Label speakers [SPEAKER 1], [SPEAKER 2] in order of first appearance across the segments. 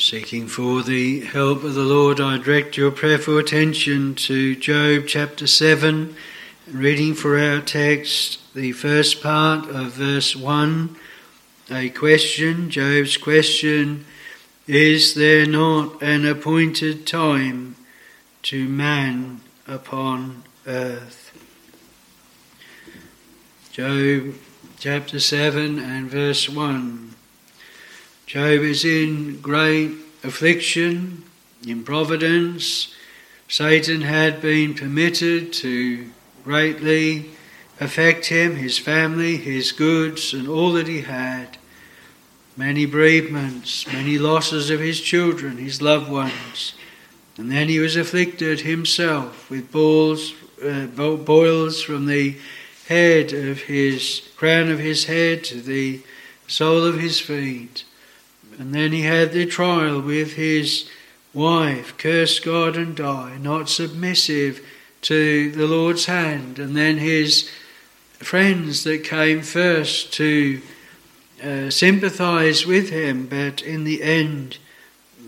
[SPEAKER 1] Seeking for the help of the Lord, I direct your prayerful attention to Job chapter 7, reading for our text the first part of verse 1. A question, Job's question Is there not an appointed time to man upon earth? Job chapter 7 and verse 1. Job is in great affliction, in providence. Satan had been permitted to greatly affect him, his family, his goods, and all that he had. Many bereavements, many losses of his children, his loved ones. And then he was afflicted himself with boils, uh, boils from the head of his crown of his head to the sole of his feet. And then he had the trial with his wife, curse God and die, not submissive to the Lord's hand. And then his friends that came first to uh, sympathize with him, but in the end,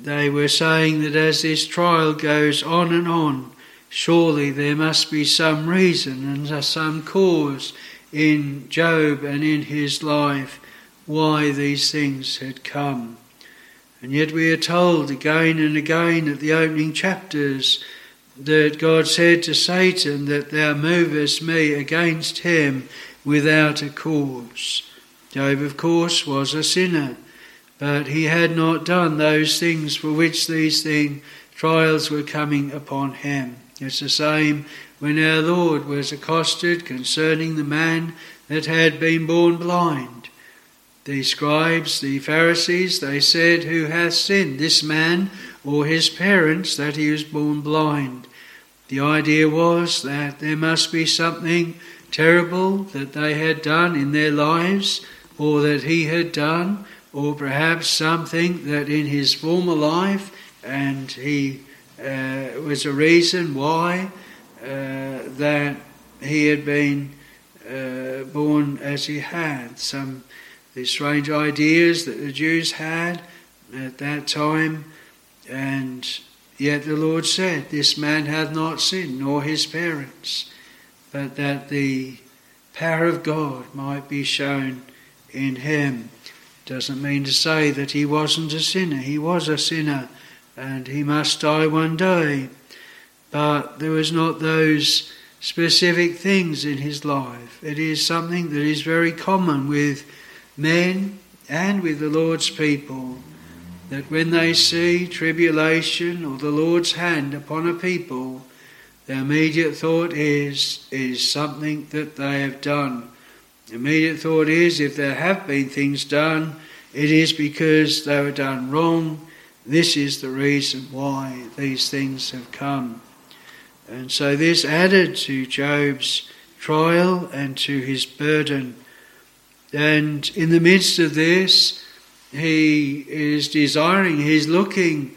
[SPEAKER 1] they were saying that as this trial goes on and on, surely there must be some reason and some cause in Job and in his life why these things had come. And yet we are told again and again at the opening chapters that God said to Satan that thou movest me against him without a cause. Job, of course, was a sinner, but he had not done those things for which these thing, trials were coming upon him. It's the same when our Lord was accosted concerning the man that had been born blind. The scribes, the Pharisees, they said, Who hath sinned, this man or his parents, that he was born blind? The idea was that there must be something terrible that they had done in their lives, or that he had done, or perhaps something that in his former life, and he uh, was a reason why uh, that he had been uh, born as he had. Some the strange ideas that the Jews had at that time, and yet the Lord said, This man hath not sinned, nor his parents, but that the power of God might be shown in him. Doesn't mean to say that he wasn't a sinner. He was a sinner, and he must die one day. But there was not those specific things in his life. It is something that is very common with men and with the Lord's people that when they see tribulation or the Lord's hand upon a people, their immediate thought is, is something that they have done. The immediate thought is, if there have been things done, it is because they were done wrong. This is the reason why these things have come. And so this added to Job's trial and to his burden. And in the midst of this, he is desiring, he's looking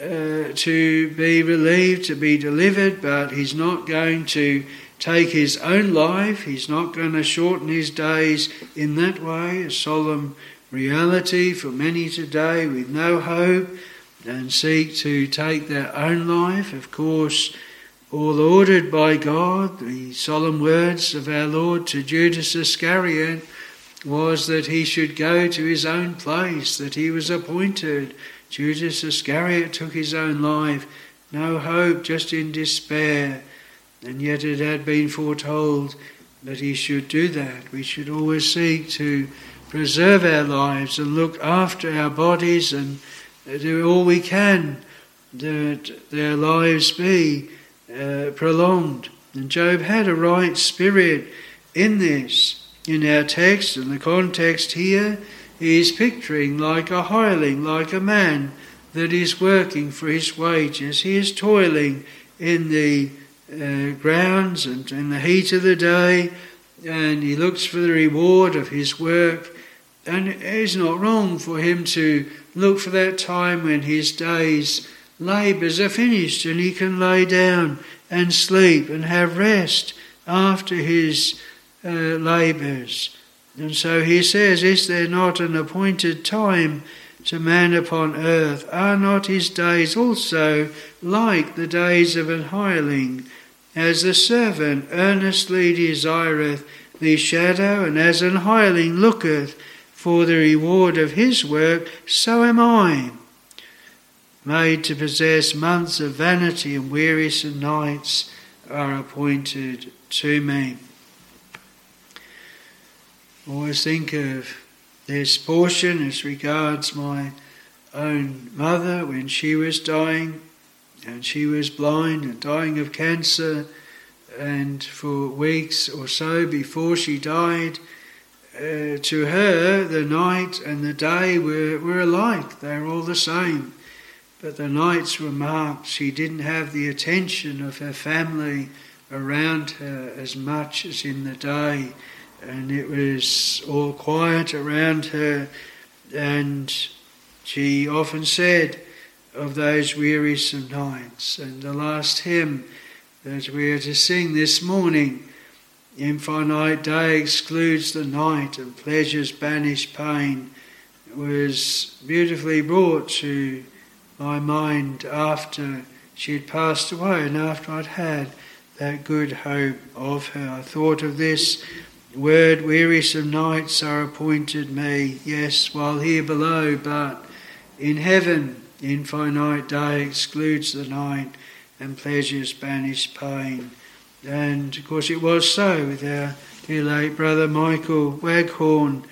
[SPEAKER 1] uh, to be relieved, to be delivered, but he's not going to take his own life. He's not going to shorten his days in that way, a solemn reality for many today with no hope and seek to take their own life. Of course, all ordered by God, the solemn words of our Lord to Judas Iscariot was that he should go to his own place, that he was appointed. Judas Iscariot took his own life, no hope, just in despair. And yet it had been foretold that he should do that. We should always seek to preserve our lives and look after our bodies and do all we can that their lives be uh, prolonged. And Job had a right spirit in this in our text and the context here, he is picturing like a hireling, like a man that is working for his wages. He is toiling in the uh, grounds and in the heat of the day, and he looks for the reward of his work. And it is not wrong for him to look for that time when his day's labours are finished and he can lay down and sleep and have rest after his uh, labours. And so he says, Is there not an appointed time to man upon earth? Are not his days also like the days of an hireling? As the servant earnestly desireth the shadow, and as an hireling looketh for the reward of his work, so am I. Made to possess months of vanity and wearisome nights are appointed to me. Always think of this portion as regards my own mother when she was dying and she was blind and dying of cancer and for weeks or so before she died uh, to her the night and the day were, were alike. They were all the same. But the nights were marked she didn't have the attention of her family around her as much as in the day and it was all quiet around her. And she often said of those wearisome nights. And the last hymn that we are to sing this morning Infinite day excludes the night, and pleasures banish pain, was beautifully brought to my mind after she had passed away and after I'd had that good hope of her. I thought of this word wearisome nights are appointed me, yes, while here below, but in heaven infinite day excludes the night and pleasures banish pain. And of course it was so with our dear late brother Michael Waghorn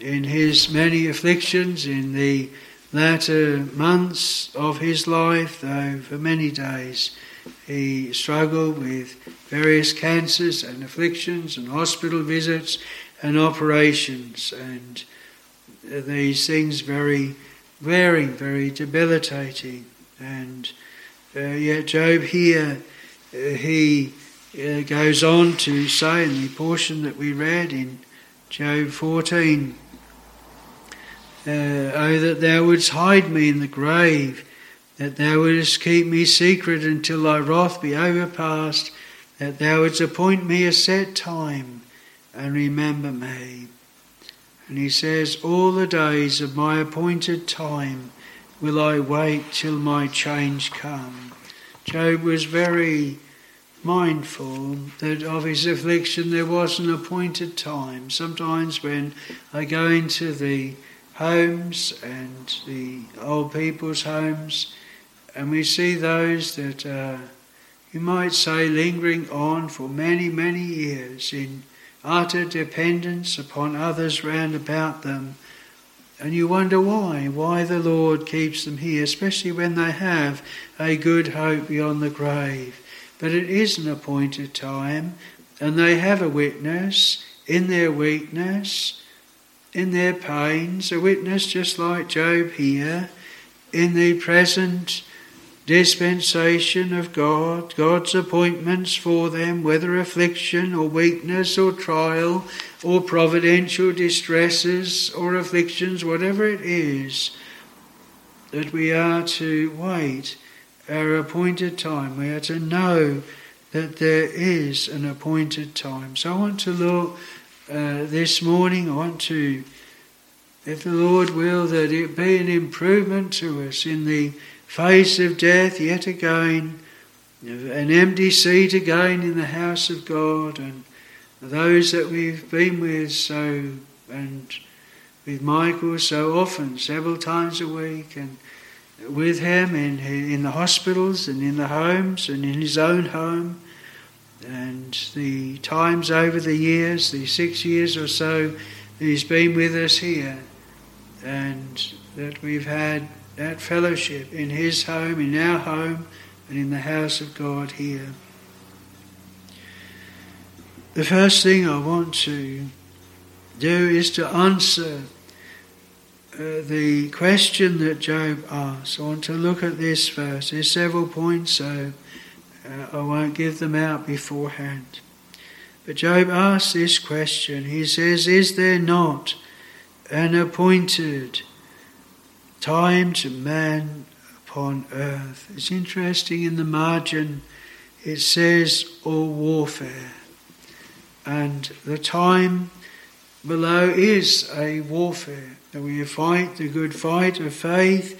[SPEAKER 1] in his many afflictions in the latter months of his life, though for many days he struggled with various cancers and afflictions and hospital visits and operations and these things very wearing, very debilitating. And uh, yet Job here, uh, he uh, goes on to say in the portion that we read in Job 14, uh, Oh, that thou wouldst hide me in the grave that thou wouldst keep me secret until thy wrath be overpast, that thou wouldst appoint me a set time and remember me. And he says, All the days of my appointed time will I wait till my change come. Job was very mindful that of his affliction there was an appointed time. Sometimes when I go into the homes and the old people's homes, and we see those that uh, you might say lingering on for many, many years in utter dependence upon others round about them. And you wonder why, why the Lord keeps them here, especially when they have a good hope beyond the grave. But it is an appointed time, and they have a witness in their weakness, in their pains, a witness just like Job here, in the present dispensation of God, God's appointments for them, whether affliction or weakness or trial or providential distresses or afflictions, whatever it is, that we are to wait our appointed time. We are to know that there is an appointed time. So I want to look uh, this morning, I want to, if the Lord will, that it be an improvement to us in the face of death yet again, an empty seat again in the house of God, and those that we've been with so, and with Michael so often, several times a week, and with him in, in the hospitals and in the homes and in his own home. And the times over the years, the six years or so, he's been with us here, and that we've had that fellowship in His home, in our home, and in the house of God here. The first thing I want to do is to answer uh, the question that Job asks. I want to look at this first. There's several points, so uh, I won't give them out beforehand. But Job asks this question. He says, Is there not an appointed time to man upon earth. It's interesting in the margin it says all warfare. And the time below is a warfare. that we fight the good fight of faith,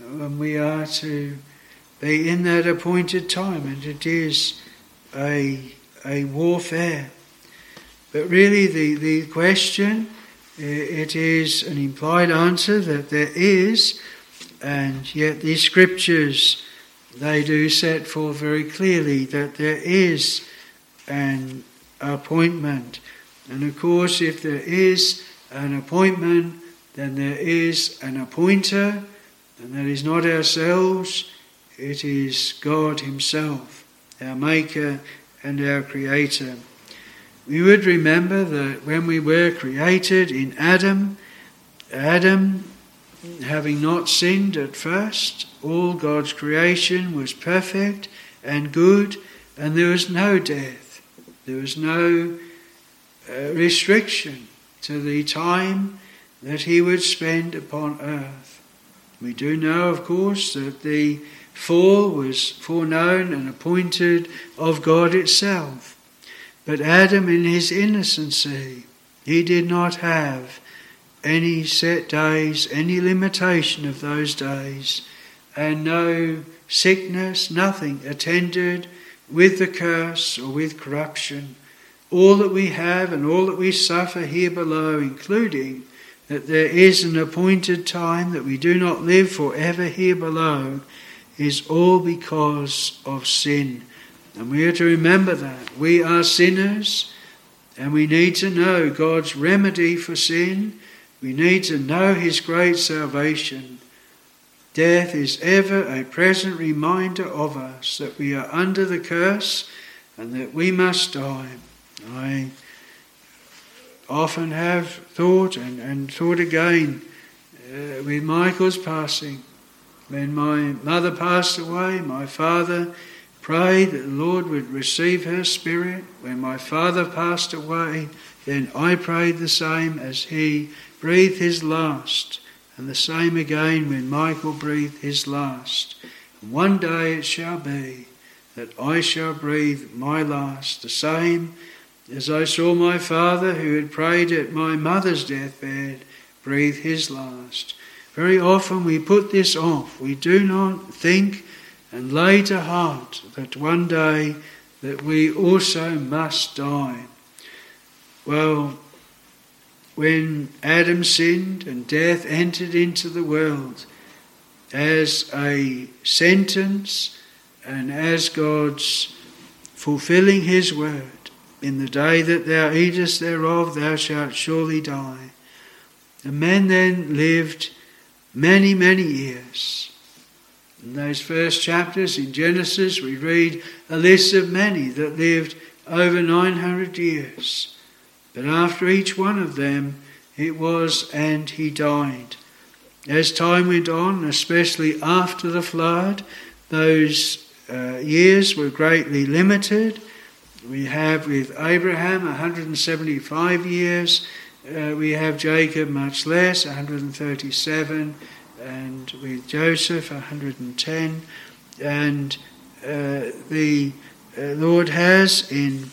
[SPEAKER 1] and we are to be in that appointed time, and it is a, a warfare. But really, the, the question, it is an implied answer that there is, and yet these scriptures, they do set forth very clearly that there is an appointment. And of course, if there is an appointment, then there is an appointer, and that is not ourselves, it is God Himself, our Maker and our Creator. We would remember that when we were created in Adam, Adam, having not sinned at first, all God's creation was perfect and good, and there was no death. There was no uh, restriction to the time that he would spend upon earth. We do know, of course, that the fall was foreknown and appointed of God itself. But Adam, in his innocency, eh, he did not have any set days, any limitation of those days, and no sickness, nothing attended with the curse or with corruption. All that we have and all that we suffer here below, including that there is an appointed time that we do not live forever here below is all because of sin. And we are to remember that. We are sinners and we need to know God's remedy for sin. We need to know His great salvation. Death is ever a present reminder of us that we are under the curse and that we must die. I often have thought and, and thought again uh, with Michael's passing. When my mother passed away, my father prayed that the Lord would receive her spirit. When my father passed away, then I prayed the same as he breathed his last, and the same again when Michael breathed his last. And one day it shall be that I shall breathe my last, the same as I saw my father, who had prayed at my mother's deathbed, breathe his last. Very often we put this off. We do not think and lay to heart that one day that we also must die. Well, when Adam sinned and death entered into the world as a sentence and as God's fulfilling his word, in the day that thou eatest thereof, thou shalt surely die. The men then lived many, many years. In those first chapters in Genesis, we read a list of many that lived over 900 years. But after each one of them, it was, and he died. As time went on, especially after the flood, those uh, years were greatly limited we have with Abraham 175 years. Uh, we have Jacob much less, 137, and with Joseph 110. And uh, the uh, Lord has in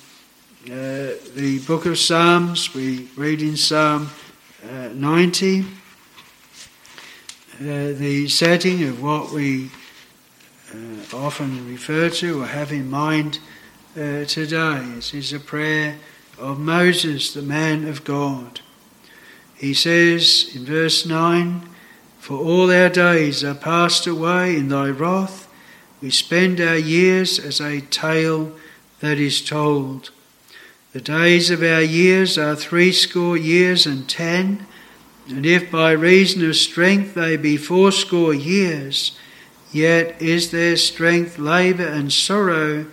[SPEAKER 1] uh, the book of Psalms, we read in Psalm uh, 90 uh, the setting of what we often refer to or have in mind today. is a prayer of Moses, the man of God. He says in verse 9, For all our days are passed away in thy wrath, we spend our years as a tale that is told. The days of our years are threescore years and ten, and if by reason of strength they be fourscore years, yet is their strength labour and sorrow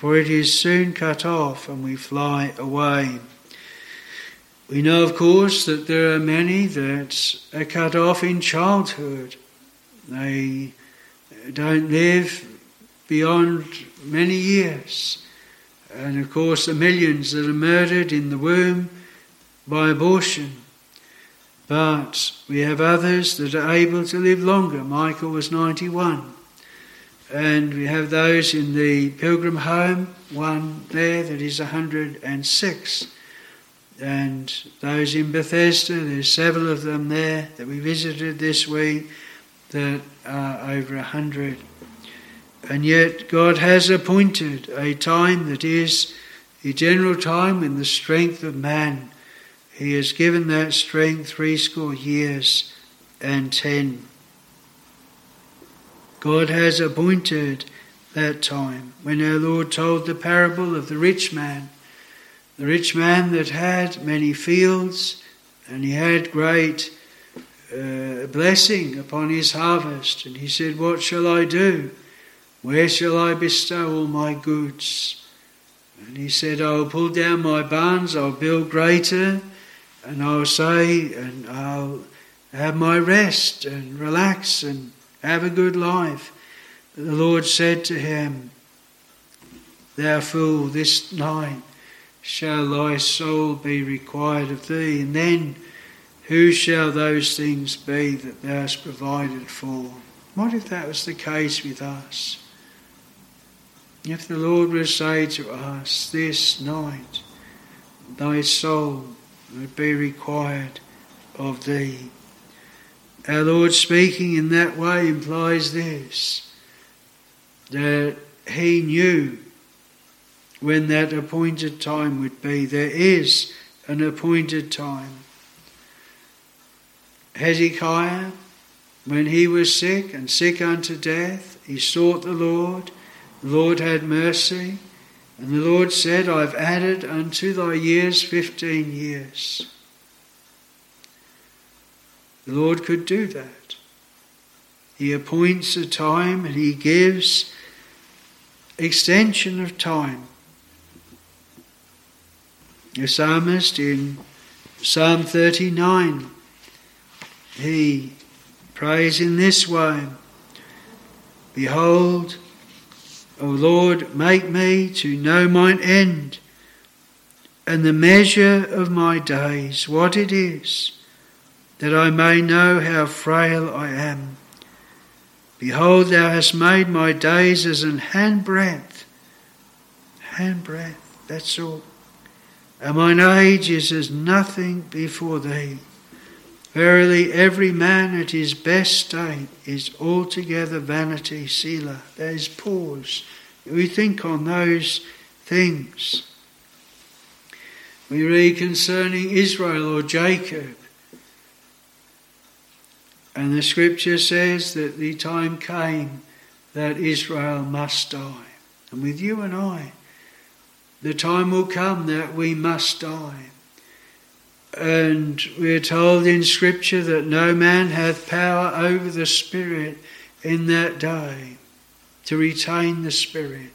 [SPEAKER 1] for it is soon cut off and we fly away. We know, of course, that there are many that are cut off in childhood. They don't live beyond many years. And of course, the millions that are murdered in the womb by abortion. But we have others that are able to live longer. Michael was 91. And we have those in the pilgrim home, one there that is 106. And those in Bethesda, there's several of them there that we visited this week that are over a hundred. And yet God has appointed a time that is the general time in the strength of man. He has given that strength threescore years and ten. God has appointed that time when our Lord told the parable of the rich man. The rich man that had many fields and he had great uh, blessing upon his harvest. And he said, What shall I do? Where shall I bestow all my goods? And he said, I'll pull down my barns, I'll build greater, and I'll say, and I'll have my rest and relax and have a good life. But the Lord said to him, Thou fool, this night shall thy soul be required of thee, and then who shall those things be that thou hast provided for? What if that was the case with us? If the Lord were to say to us this night, Thy soul would be required of thee. Our Lord speaking in that way implies this that He knew when that appointed time would be. There is an appointed time. Hezekiah, when he was sick and sick unto death, he sought the Lord. The Lord had mercy. And the Lord said, I've added unto thy years fifteen years. The Lord could do that. He appoints a time and He gives extension of time. The psalmist in Psalm 39, he prays in this way Behold, O Lord, make me to know mine end and the measure of my days, what it is that I may know how frail I am. Behold, thou hast made my days as an handbreadth. Handbreadth, that's all. And mine age is as nothing before thee. Verily, every man at his best state is altogether vanity, Selah. There is pause. We think on those things. We read concerning Israel or Jacob and the scripture says that the time came that Israel must die. And with you and I, the time will come that we must die. And we are told in Scripture that no man hath power over the Spirit in that day to retain the Spirit.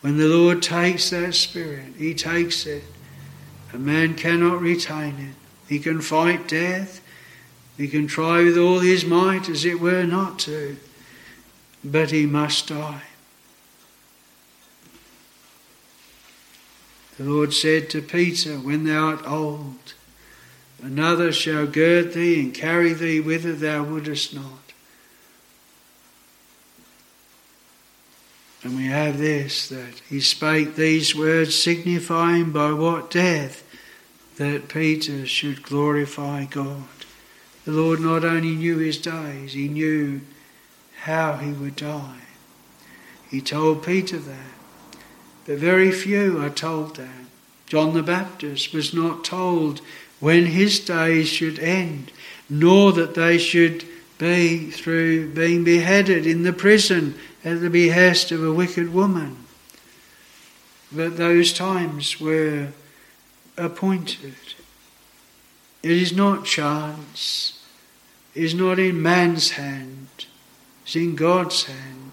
[SPEAKER 1] When the Lord takes that Spirit, He takes it. A man cannot retain it. He can fight death, he can try with all his might, as it were, not to, but he must die. The Lord said to Peter, When thou art old, another shall gird thee and carry thee whither thou wouldest not. And we have this that he spake these words, signifying by what death that Peter should glorify God. The Lord not only knew his days, he knew how he would die. He told Peter that. But very few are told that. John the Baptist was not told when his days should end, nor that they should be through being beheaded in the prison at the behest of a wicked woman. But those times were appointed. It is not chance it is not in man's hand, it's in God's hand.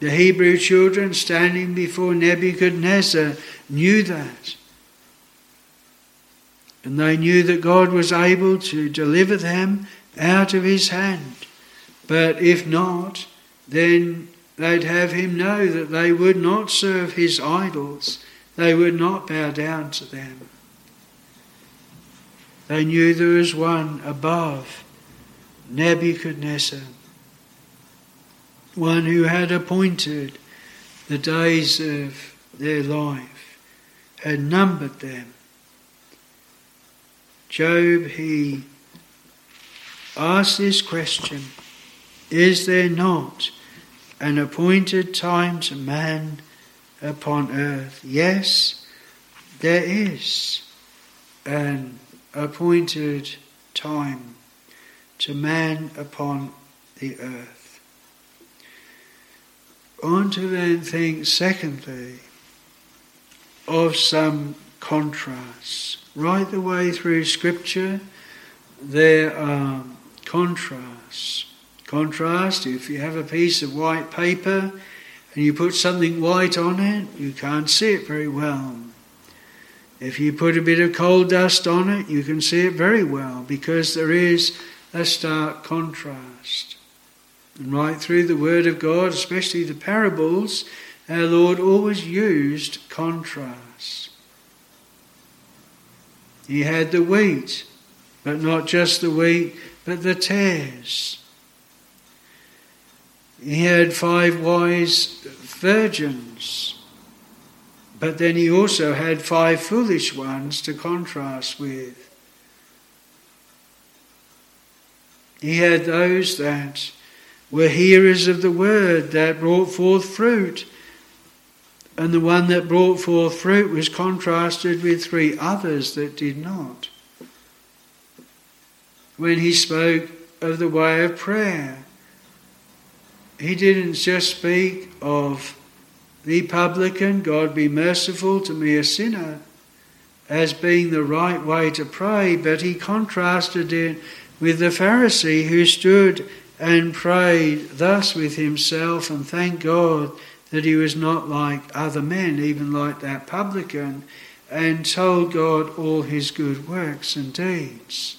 [SPEAKER 1] The Hebrew children standing before Nebuchadnezzar knew that. And they knew that God was able to deliver them out of his hand. But if not, then they'd have him know that they would not serve his idols, they would not bow down to them. They knew there was one above Nebuchadnezzar, one who had appointed the days of their life, had numbered them, Job, he asked this question Is there not an appointed time to man upon earth? Yes, there is an appointed time to man upon the earth. Want to then think, secondly, of some contrasts. Right the way through Scripture, there are contrasts. Contrast, if you have a piece of white paper and you put something white on it, you can't see it very well. If you put a bit of coal dust on it, you can see it very well because there is a stark contrast. And right through the Word of God, especially the parables, our Lord always used contrast. He had the wheat, but not just the wheat, but the tares. He had five wise virgins, but then he also had five foolish ones to contrast with. He had those that were hearers of the word that brought forth fruit. And the one that brought forth fruit was contrasted with three others that did not. When he spoke of the way of prayer, he didn't just speak of the publican, God be merciful to me, a sinner, as being the right way to pray, but he contrasted it with the Pharisee who stood and prayed thus with himself and thanked God that he was not like other men, even like that publican, and told God all his good works and deeds.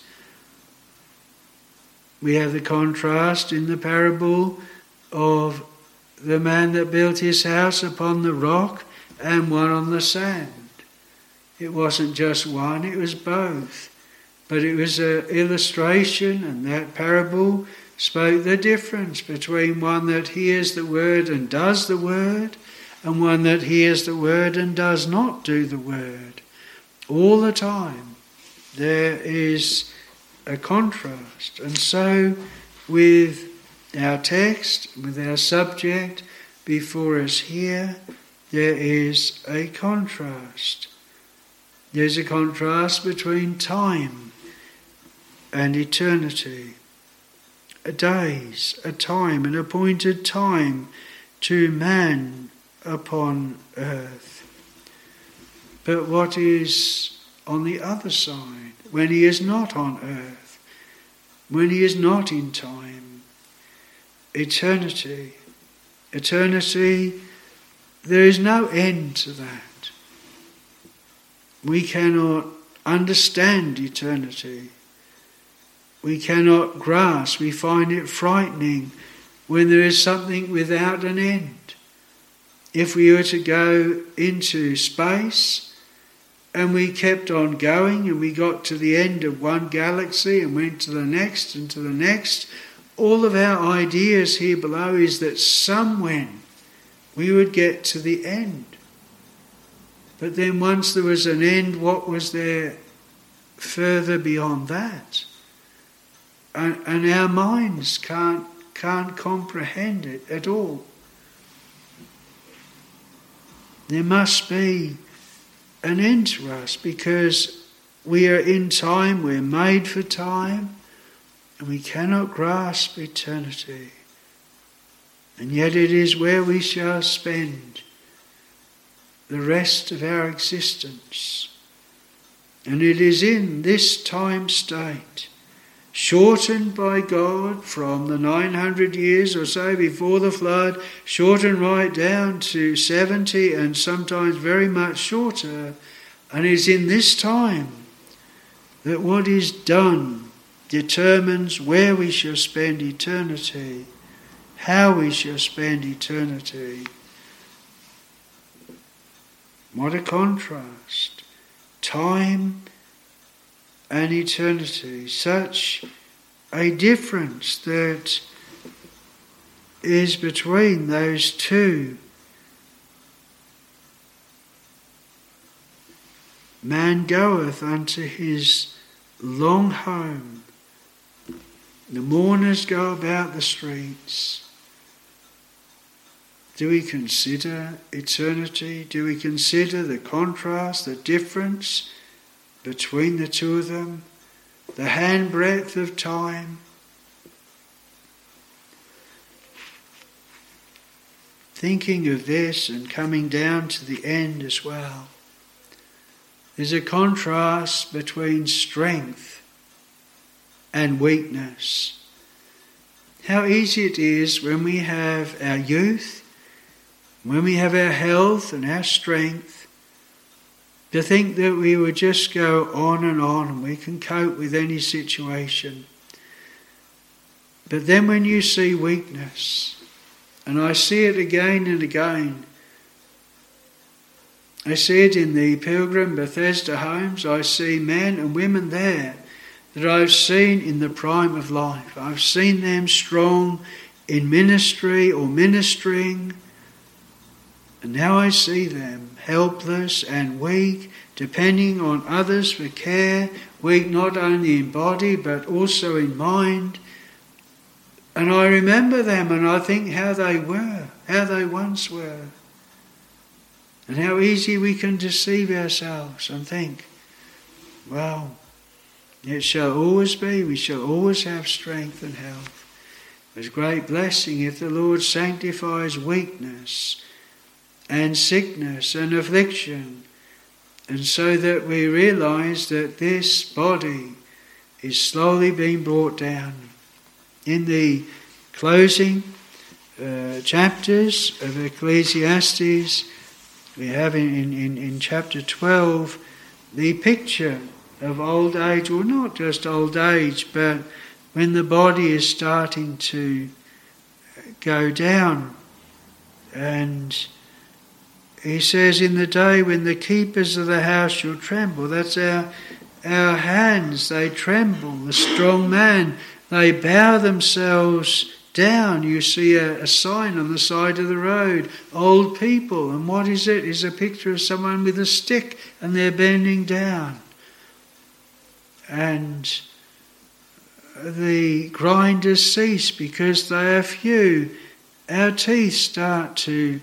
[SPEAKER 1] We have the contrast in the parable of the man that built his house upon the rock and one on the sand. It wasn't just one, it was both. But it was an illustration, and that parable spoke the difference between one that hears the word and does the word, and one that hears the word and does not do the word. All the time there is a contrast. And so, with our text, with our subject before us here, there is a contrast. There's a contrast between time and eternity. Days, a time, an appointed time to man upon earth. But what is on the other side, when he is not on earth, when he is not in time? Eternity. Eternity, there is no end to that. We cannot understand eternity we cannot grasp. We find it frightening when there is something without an end. If we were to go into space and we kept on going and we got to the end of one galaxy and went to the next and to the next, all of our ideas here below is that somewhere we would get to the end. But then once there was an end, what was there further beyond that? And, and our minds can't, can't comprehend it at all. There must be an end to us because we are in time, we're made for time, and we cannot grasp eternity. And yet it is where we shall spend the rest of our existence. And it is in this time state shortened by God from the 900 years or so before the flood, shortened right down to 70 and sometimes very much shorter. And it's in this time that what is done determines where we shall spend eternity, how we shall spend eternity. What a contrast. Time and eternity. Such a difference that is between those two. Man goeth unto his long home. The mourners go about the streets. Do we consider eternity? Do we consider the contrast, the difference between the two of them? The handbreadth of time? Thinking of this and coming down to the end as well. There's a contrast between strength and weakness. How easy it is when we have our youth, when we have our health and our strength, to think that we would just go on and on and we can cope with any situation. But then when you see weakness, and I see it again and again, I see it in the Pilgrim Bethesda homes. I see men and women there that I've seen in the prime of life. I've seen them strong in ministry or ministering. And now I see them helpless and weak, depending on others for care, weak not only in body but also in mind. And I remember them and I think how they were, how they once were and how easy we can deceive ourselves and think, well, it shall always be, we shall always have strength and health. There's great blessing if the Lord sanctifies weakness and sickness and affliction, and so that we realize that this body is slowly being brought down. In the closing uh, chapters of Ecclesiastes, we have in, in, in chapter 12 the picture of old age, or not just old age, but when the body is starting to go down. And he says, In the day when the keepers of the house shall tremble, that's our, our hands, they tremble. The strong man, they bow themselves down, you see a, a, sign on the side of the road, old people. And what is it? Is a picture of someone with a stick and they're bending down. And the grinders cease because they are few. Our teeth start to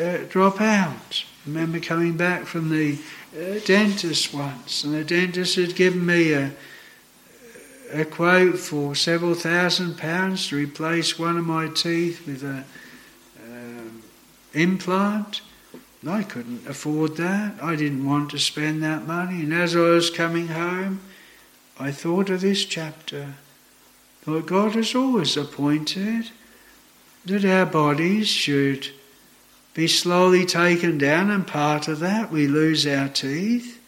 [SPEAKER 1] uh, drop out. I remember coming back from the uh, dentist once, and the dentist had given me a a quote for several thousand pounds to replace one of my teeth with an um, implant. I couldn't afford that. I didn't want to spend that money. And as I was coming home, I thought of this chapter. Lord God has always appointed that our bodies should be slowly taken down, and part of that we lose our teeth.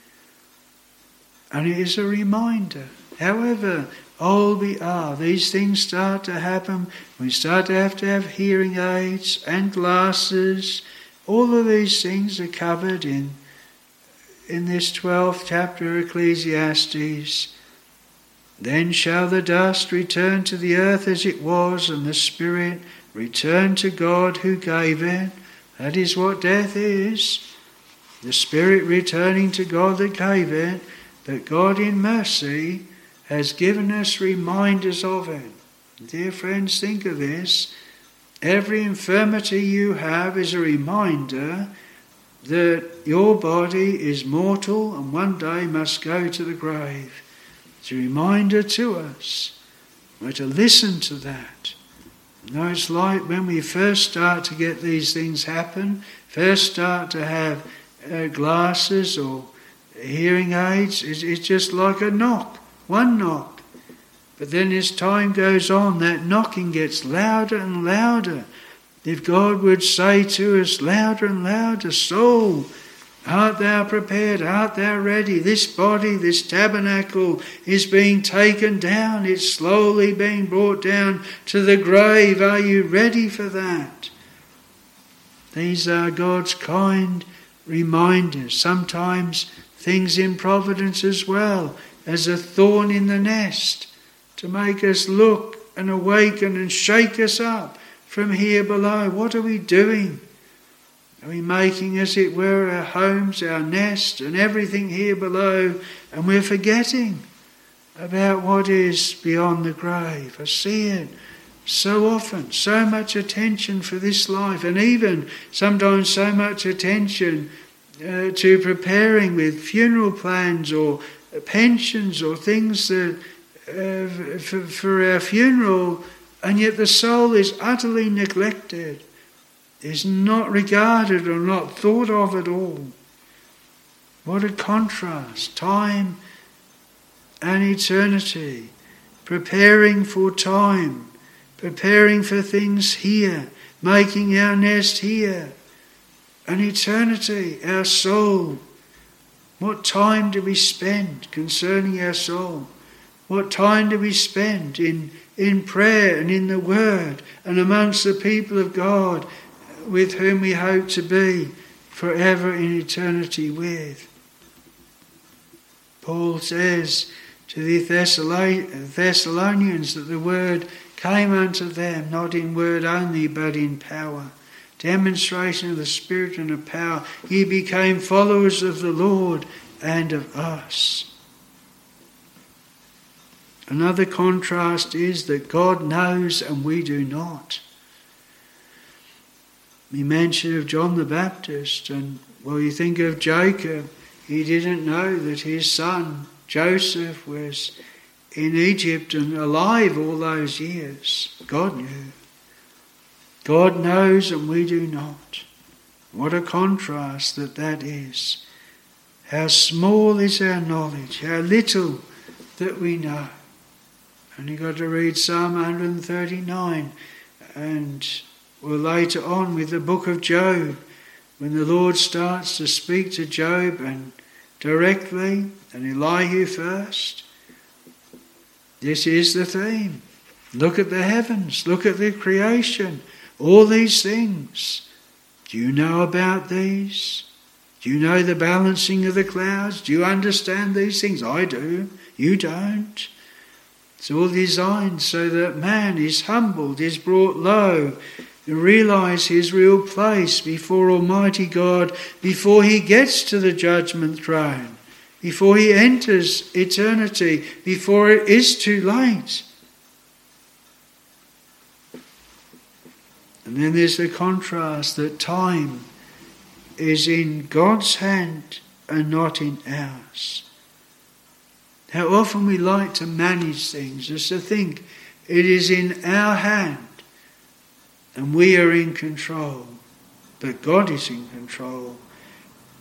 [SPEAKER 1] And it is a reminder However old we are, these things start to happen. We start to have to have hearing aids and glasses. All of these things are covered in, in this 12th chapter of Ecclesiastes. Then shall the dust return to the earth as it was, and the spirit return to God who gave it. That is what death is. The spirit returning to God that gave it, but God in mercy has given us reminders of it. Dear friends, think of this. Every infirmity you have is a reminder that your body is mortal and one day must go to the grave. It's a reminder to us. We're to listen to that. Know, it's like when we first start to get these things happen, first start to have uh, glasses or hearing aids, it's, it's just like a knock one knock. But then as time goes on, that knocking gets louder and louder. If God would say to us louder and louder, Soul, art thou prepared? Art thou ready? This body, this tabernacle is being taken down. It's slowly being brought down to the grave. Are you ready for that? These are God's kind reminders. Sometimes things in providence as well as a thorn in the nest to make us look and awaken and shake us up from here below. What are we doing? Are we making, as it were, our homes, our nest, and everything here below, and we're forgetting about what is beyond the grave. I see it so often, so much attention for this life, and even sometimes so much attention uh, to preparing with funeral plans or pensions or things that uh, for, for our funeral, and yet the soul is utterly neglected, is not regarded or not thought of at all. What a contrast! Time and eternity, preparing for time, preparing for things here, making our nest here, and eternity, our soul. What time do we spend concerning our soul? What time do we spend in, in prayer and in the Word and amongst the people of God with whom we hope to be forever in eternity with? Paul says to the Thessalonians that the Word came unto them not in word only but in power. Demonstration of the Spirit and of power. Ye became followers of the Lord and of us. Another contrast is that God knows and we do not. We mention of John the Baptist, and well, you think of Jacob, he didn't know that his son Joseph was in Egypt and alive all those years. God knew. God knows and we do not. What a contrast that that is. How small is our knowledge, how little that we know. And you've got to read Psalm 139 and well later on with the book of Job when the Lord starts to speak to Job and directly and Elihu first. This is the theme. Look at the heavens, look at the creation, all these things. Do you know about these? Do you know the balancing of the clouds? Do you understand these things? I do. You don't. It's all designed so that man is humbled, is brought low, realize his real place before Almighty God before he gets to the judgment throne, before he enters eternity, before it is too late. And then there's the contrast that time is in God's hand and not in ours. How often we like to manage things, just to think it is in our hand and we are in control, but God is in control.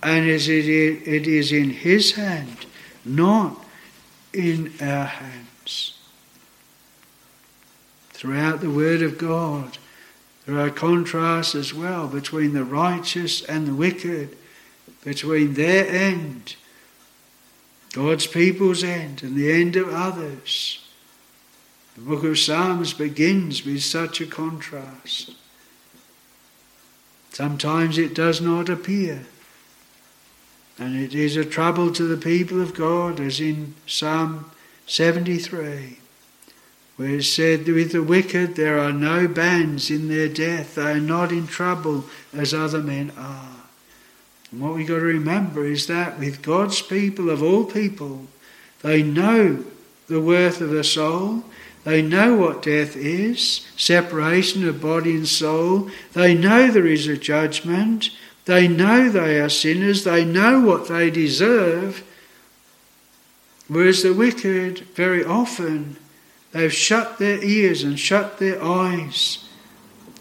[SPEAKER 1] And it is in His hand, not in our hands. Throughout the Word of God, there are contrasts as well between the righteous and the wicked, between their end God's people's end and the end of others. The book of Psalms begins with such a contrast. Sometimes it does not appear. And it is a trouble to the people of God, as in Psalm 73, where it said, With the wicked there are no bands in their death, they are not in trouble as other men are. And what we've got to remember is that with God's people, of all people, they know the worth of the soul. They know what death is, separation of body and soul. They know there is a judgment. They know they are sinners. They know what they deserve. Whereas the wicked, very often, they've shut their ears and shut their eyes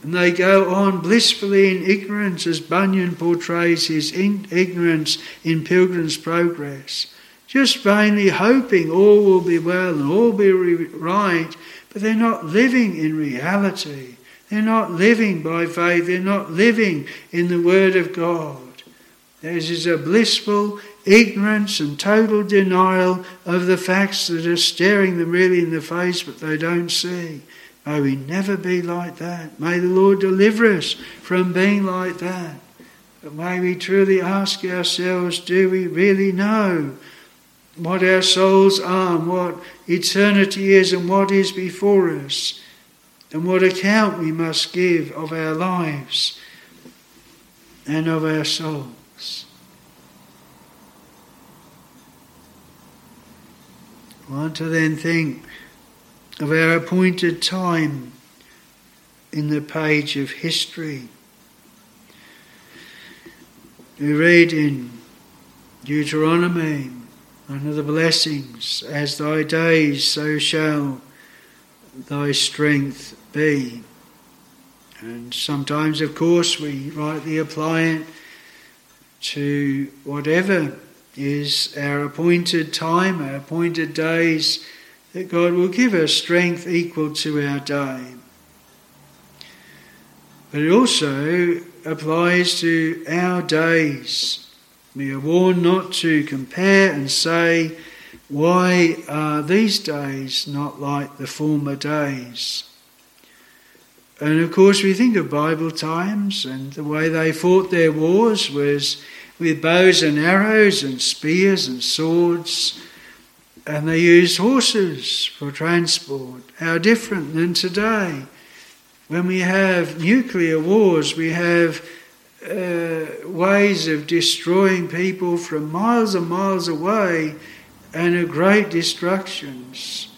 [SPEAKER 1] and they go on blissfully in ignorance, as Bunyan portrays his ignorance in Pilgrim's Progress, just vainly hoping all will be well and all be right, but they're not living in reality. They're not living by faith. They're not living in the Word of God. Theirs is a blissful ignorance and total denial of the facts that are staring them really in the face, but they don't see. May we never be like that. May the Lord deliver us from being like that. But may we truly ask ourselves do we really know what our souls are, and what eternity is, and what is before us, and what account we must give of our lives and of our souls? Want to then think of our appointed time in the page of history. We read in Deuteronomy, one of the blessings, as thy days, so shall thy strength be. And sometimes, of course, we rightly apply it to whatever is our appointed time, our appointed days, that God will give us strength equal to our day. But it also applies to our days. We are warned not to compare and say, why are these days not like the former days? And of course, we think of Bible times, and the way they fought their wars was with bows and arrows and spears and swords, and they used horses for transport. How different than today. When we have nuclear wars, we have uh, ways of destroying people from miles and miles away and of great destructions.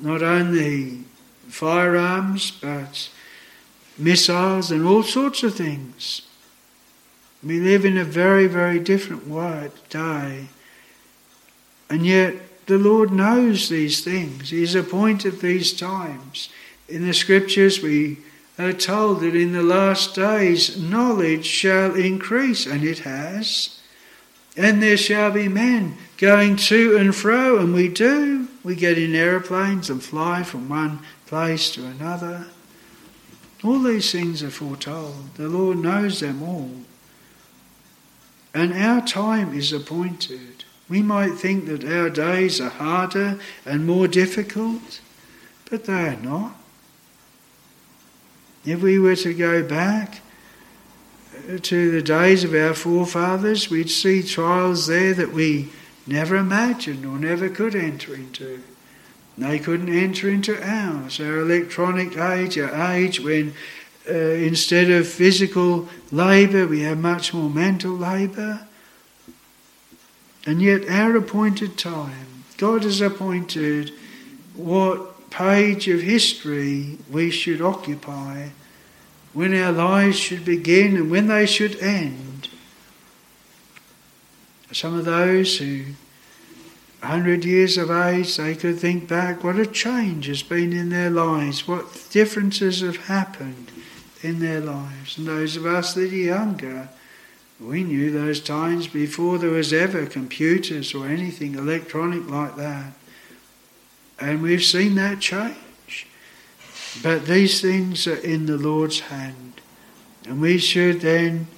[SPEAKER 1] Not only firearms, but missiles and all sorts of things. We live in a very, very different way day. And yet the Lord knows these things. He has appointed these times. In the scriptures, we are told that in the last days knowledge shall increase, and it has. And there shall be men going to and fro, and we do. We get in aeroplanes and fly from one place to another. All these things are foretold. The Lord knows them all. And our time is appointed. We might think that our days are harder and more difficult, but they are not. If we were to go back to the days of our forefathers, we'd see trials there that we never imagined or never could enter into. They couldn't enter into ours, our electronic age, our age when uh, instead of physical labour, we have much more mental labour. And yet, our appointed time, God has appointed what page of history we should occupy, when our lives should begin and when they should end. Some of those who 100 years of age, they could think back what a change has been in their lives, what differences have happened in their lives. And those of us that are younger, we knew those times before there was ever computers or anything electronic like that. And we've seen that change. But these things are in the Lord's hand. And we should then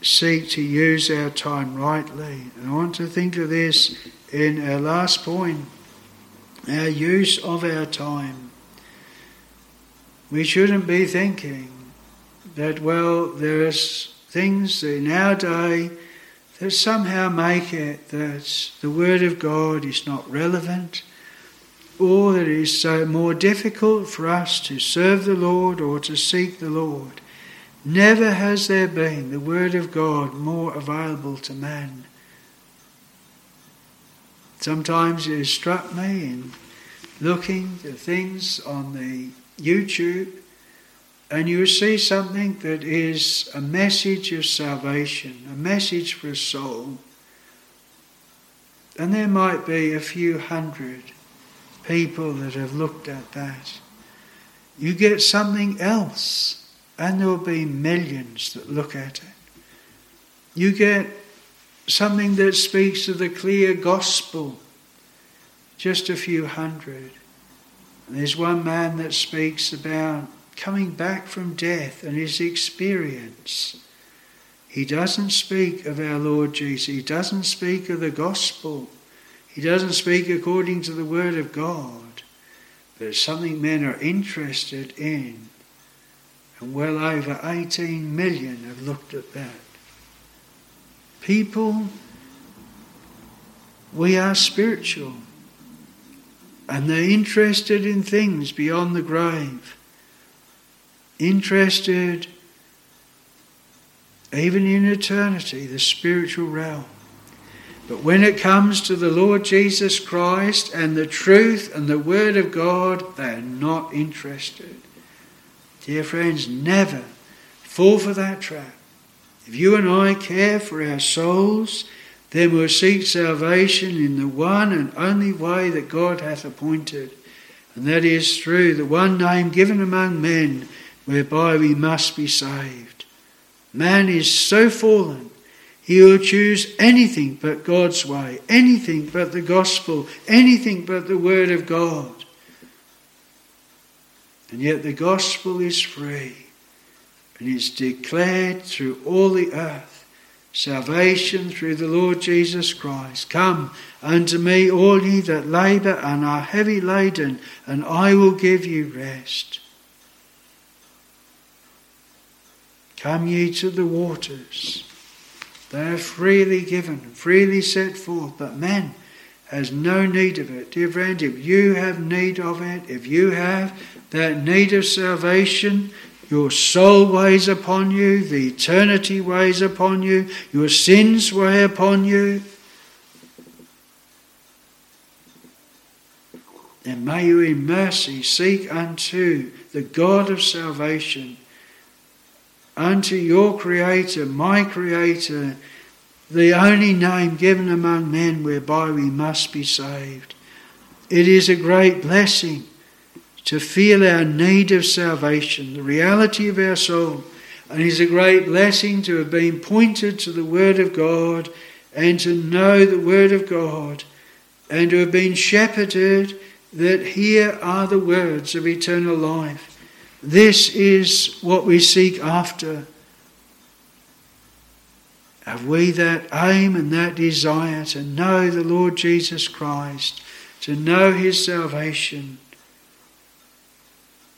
[SPEAKER 1] seek to use our time rightly. And I want to think of this in our last point our use of our time. We shouldn't be thinking that, well, there's things in our day that somehow make it that the Word of God is not relevant that it is so more difficult for us to serve the Lord or to seek the Lord. Never has there been the Word of God more available to man. Sometimes it has struck me in looking at things on the YouTube and you see something that is a message of salvation, a message for a soul. And there might be a few hundred people that have looked at that. You get something else, and there will be millions that look at it. You get something that speaks of the clear gospel, just a few hundred. And there's one man that speaks about coming back from death and his experience. He doesn't speak of our Lord Jesus. He doesn't speak of the gospel. He doesn't speak according to the word of God. But it's something men are interested in. And well over 18 million have looked at that. People, we are spiritual. And they're interested in things beyond the grave interested even in eternity, the spiritual realm. But when it comes to the Lord Jesus Christ and the truth and the Word of God, they are not interested. Dear friends, never fall for that trap. If you and I care for our souls, then we'll seek salvation in the one and only way that God hath appointed, and that is through the one name given among men whereby we must be saved. Man is so fallen he will choose anything but God's way, anything but the gospel, anything but the word of God. And yet the gospel is free and is declared through all the earth. Salvation through the Lord Jesus Christ. Come unto me, all ye that labour and are heavy laden, and I will give you rest. Come ye to the waters. They are freely given, freely set forth, but man has no need of it. Dear friend, if you have need of it, if you have that need of salvation, your soul weighs upon you, the eternity weighs upon you, your sins weigh upon you. Then may you in mercy seek unto the God of salvation unto your Creator, my Creator, the only name given among men whereby we must be saved. It is a great blessing to feel our need of salvation, the reality of our soul. And it is a great blessing to have been pointed to the Word of God and to know the Word of God and to have been shepherded that here are the words of eternal life. This is what we seek after. Have we that aim and that desire to know the Lord Jesus Christ, to know his salvation?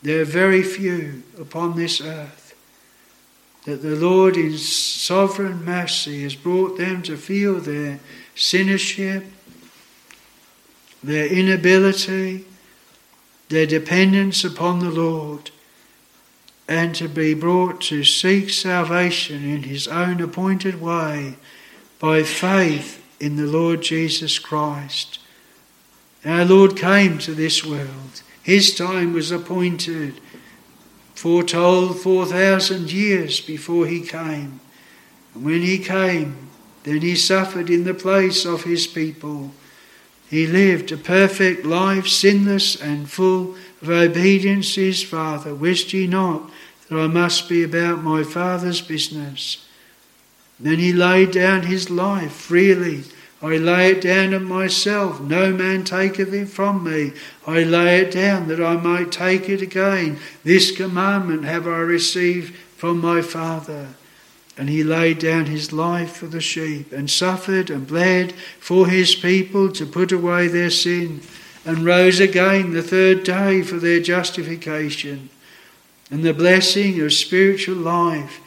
[SPEAKER 1] There are very few upon this earth that the Lord, in sovereign mercy, has brought them to feel their sinnership, their inability, their dependence upon the Lord and to be brought to seek salvation in his own appointed way by faith in the Lord Jesus Christ. Our Lord came to this world. His time was appointed, foretold 4,000 years before he came. And when he came, then he suffered in the place of his people. He lived a perfect life, sinless and full of obedience his Father. Wist ye not that I must be about my Father's business? Then he laid down his life freely. I lay it down of myself. No man taketh it from me. I lay it down that I might take it again. This commandment have I received from my Father. And he laid down his life for the sheep, and suffered and bled for his people to put away their sin and rose again the third day for their justification. And the blessing of spiritual life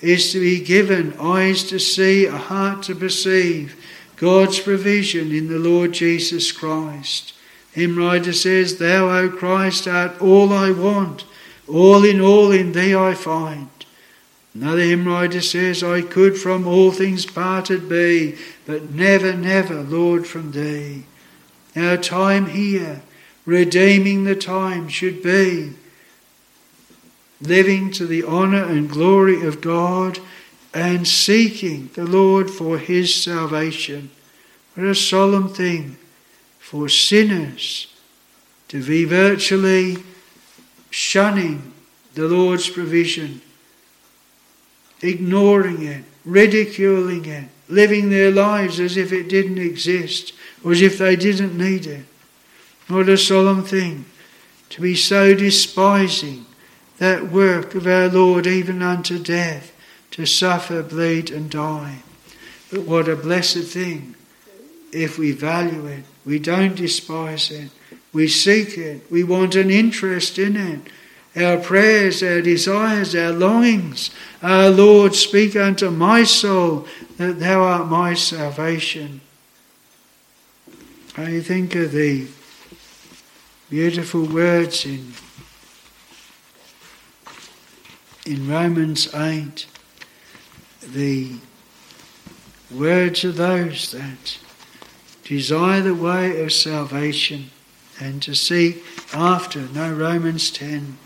[SPEAKER 1] is to be given eyes to see, a heart to perceive God's provision in the Lord Jesus Christ. Hymn writer says, Thou, O Christ, art all I want, all in all in Thee I find. Another hymn writer says, I could from all things parted be, but never, never, Lord, from Thee. Our time here, redeeming the time, should be living to the honour and glory of God and seeking the Lord for His salvation. What a solemn thing for sinners to be virtually shunning the Lord's provision, ignoring it, ridiculing it, living their lives as if it didn't exist or as if they didn't need it. What a solemn thing to be so despising that work of our Lord even unto death, to suffer, bleed, and die. But what a blessed thing if we value it, we don't despise it, we seek it, we want an interest in it. Our prayers, our desires, our longings. Our Lord, speak unto my soul that thou art my salvation. I think of the beautiful words in, in Romans 8, the words of those that desire the way of salvation and to seek after. No, Romans 10.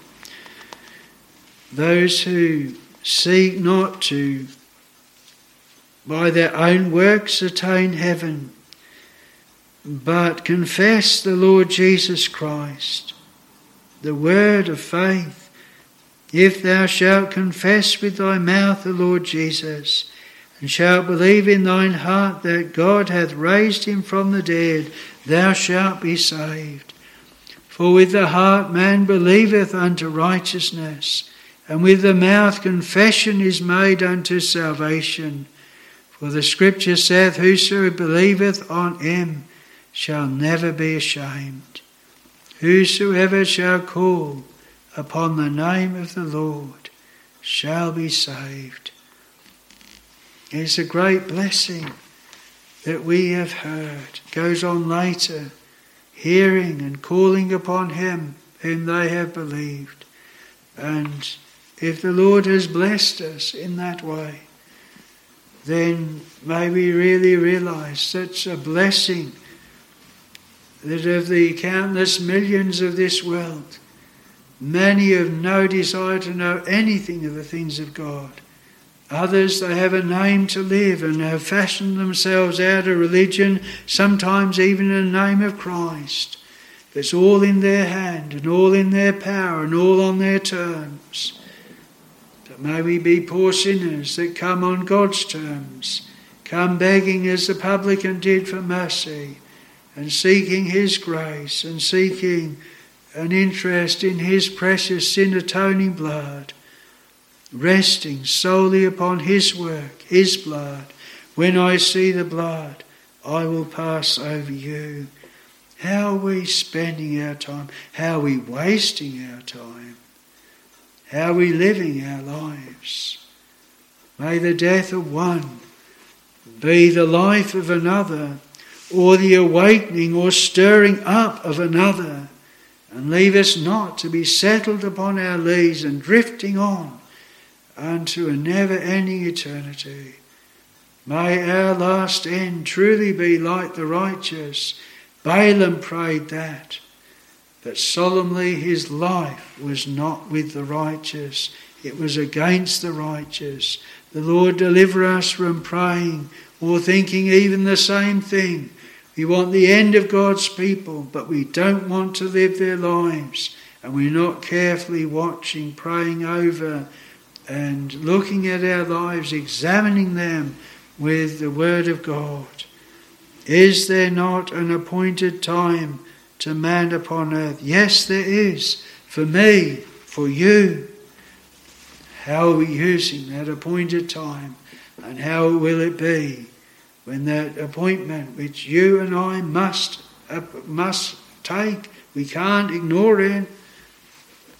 [SPEAKER 1] Those who seek not to, by their own works, attain heaven, but confess the Lord Jesus Christ, the word of faith. If thou shalt confess with thy mouth the Lord Jesus, and shalt believe in thine heart that God hath raised him from the dead, thou shalt be saved. For with the heart man believeth unto righteousness, and with the mouth confession is made unto salvation. For the scripture saith, Whoso believeth on him shall never be ashamed. Whosoever shall call upon the name of the Lord shall be saved. It's a great blessing that we have heard. It goes on later, hearing and calling upon him whom they have believed. And if the Lord has blessed us in that way, then may we really realize such a blessing that of the countless millions of this world, many have no desire to know anything of the things of God. Others, they have a name to live and have fashioned themselves out of religion, sometimes even in the name of Christ. It's all in their hand and all in their power and all on their terms. But may we be poor sinners that come on God's terms, come begging as the publican did for mercy, and seeking His grace and seeking an interest in His precious sin atoning blood resting solely upon His work, His blood. When I see the blood, I will pass over you. How are we spending our time? How are we wasting our time? How are we living our lives? May the death of one be the life of another, or the awakening or stirring up of another, and leave us not to be settled upon our lees and drifting on unto a never ending eternity. May our last end truly be like the righteous. Balaam prayed that, but solemnly his life was not with the righteous, it was against the righteous. The Lord deliver us from praying or thinking even the same thing. We want the end of God's people, but we don't want to live their lives, and we're not carefully watching, praying over and looking at our lives, examining them with the Word of God. Is there not an appointed time to man upon earth? Yes, there is. For me, for you. How are we using that appointed time? And how will it be when that appointment which you and I must, uh, must take, we can't ignore it,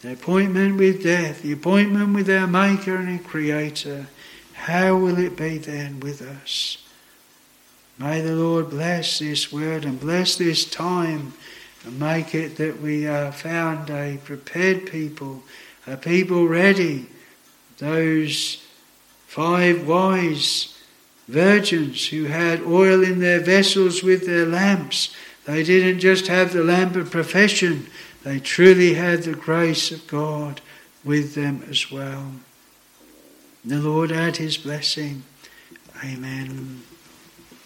[SPEAKER 1] the appointment with death, the appointment with our Maker and our Creator, how will it be then with us? May the Lord bless this word and bless this time and make it that we are found a prepared people, a people ready. Those five wise virgins who had oil in their vessels with their lamps, they didn't just have the lamp of profession, they truly had the grace of God with them as well. The Lord add his blessing. Amen.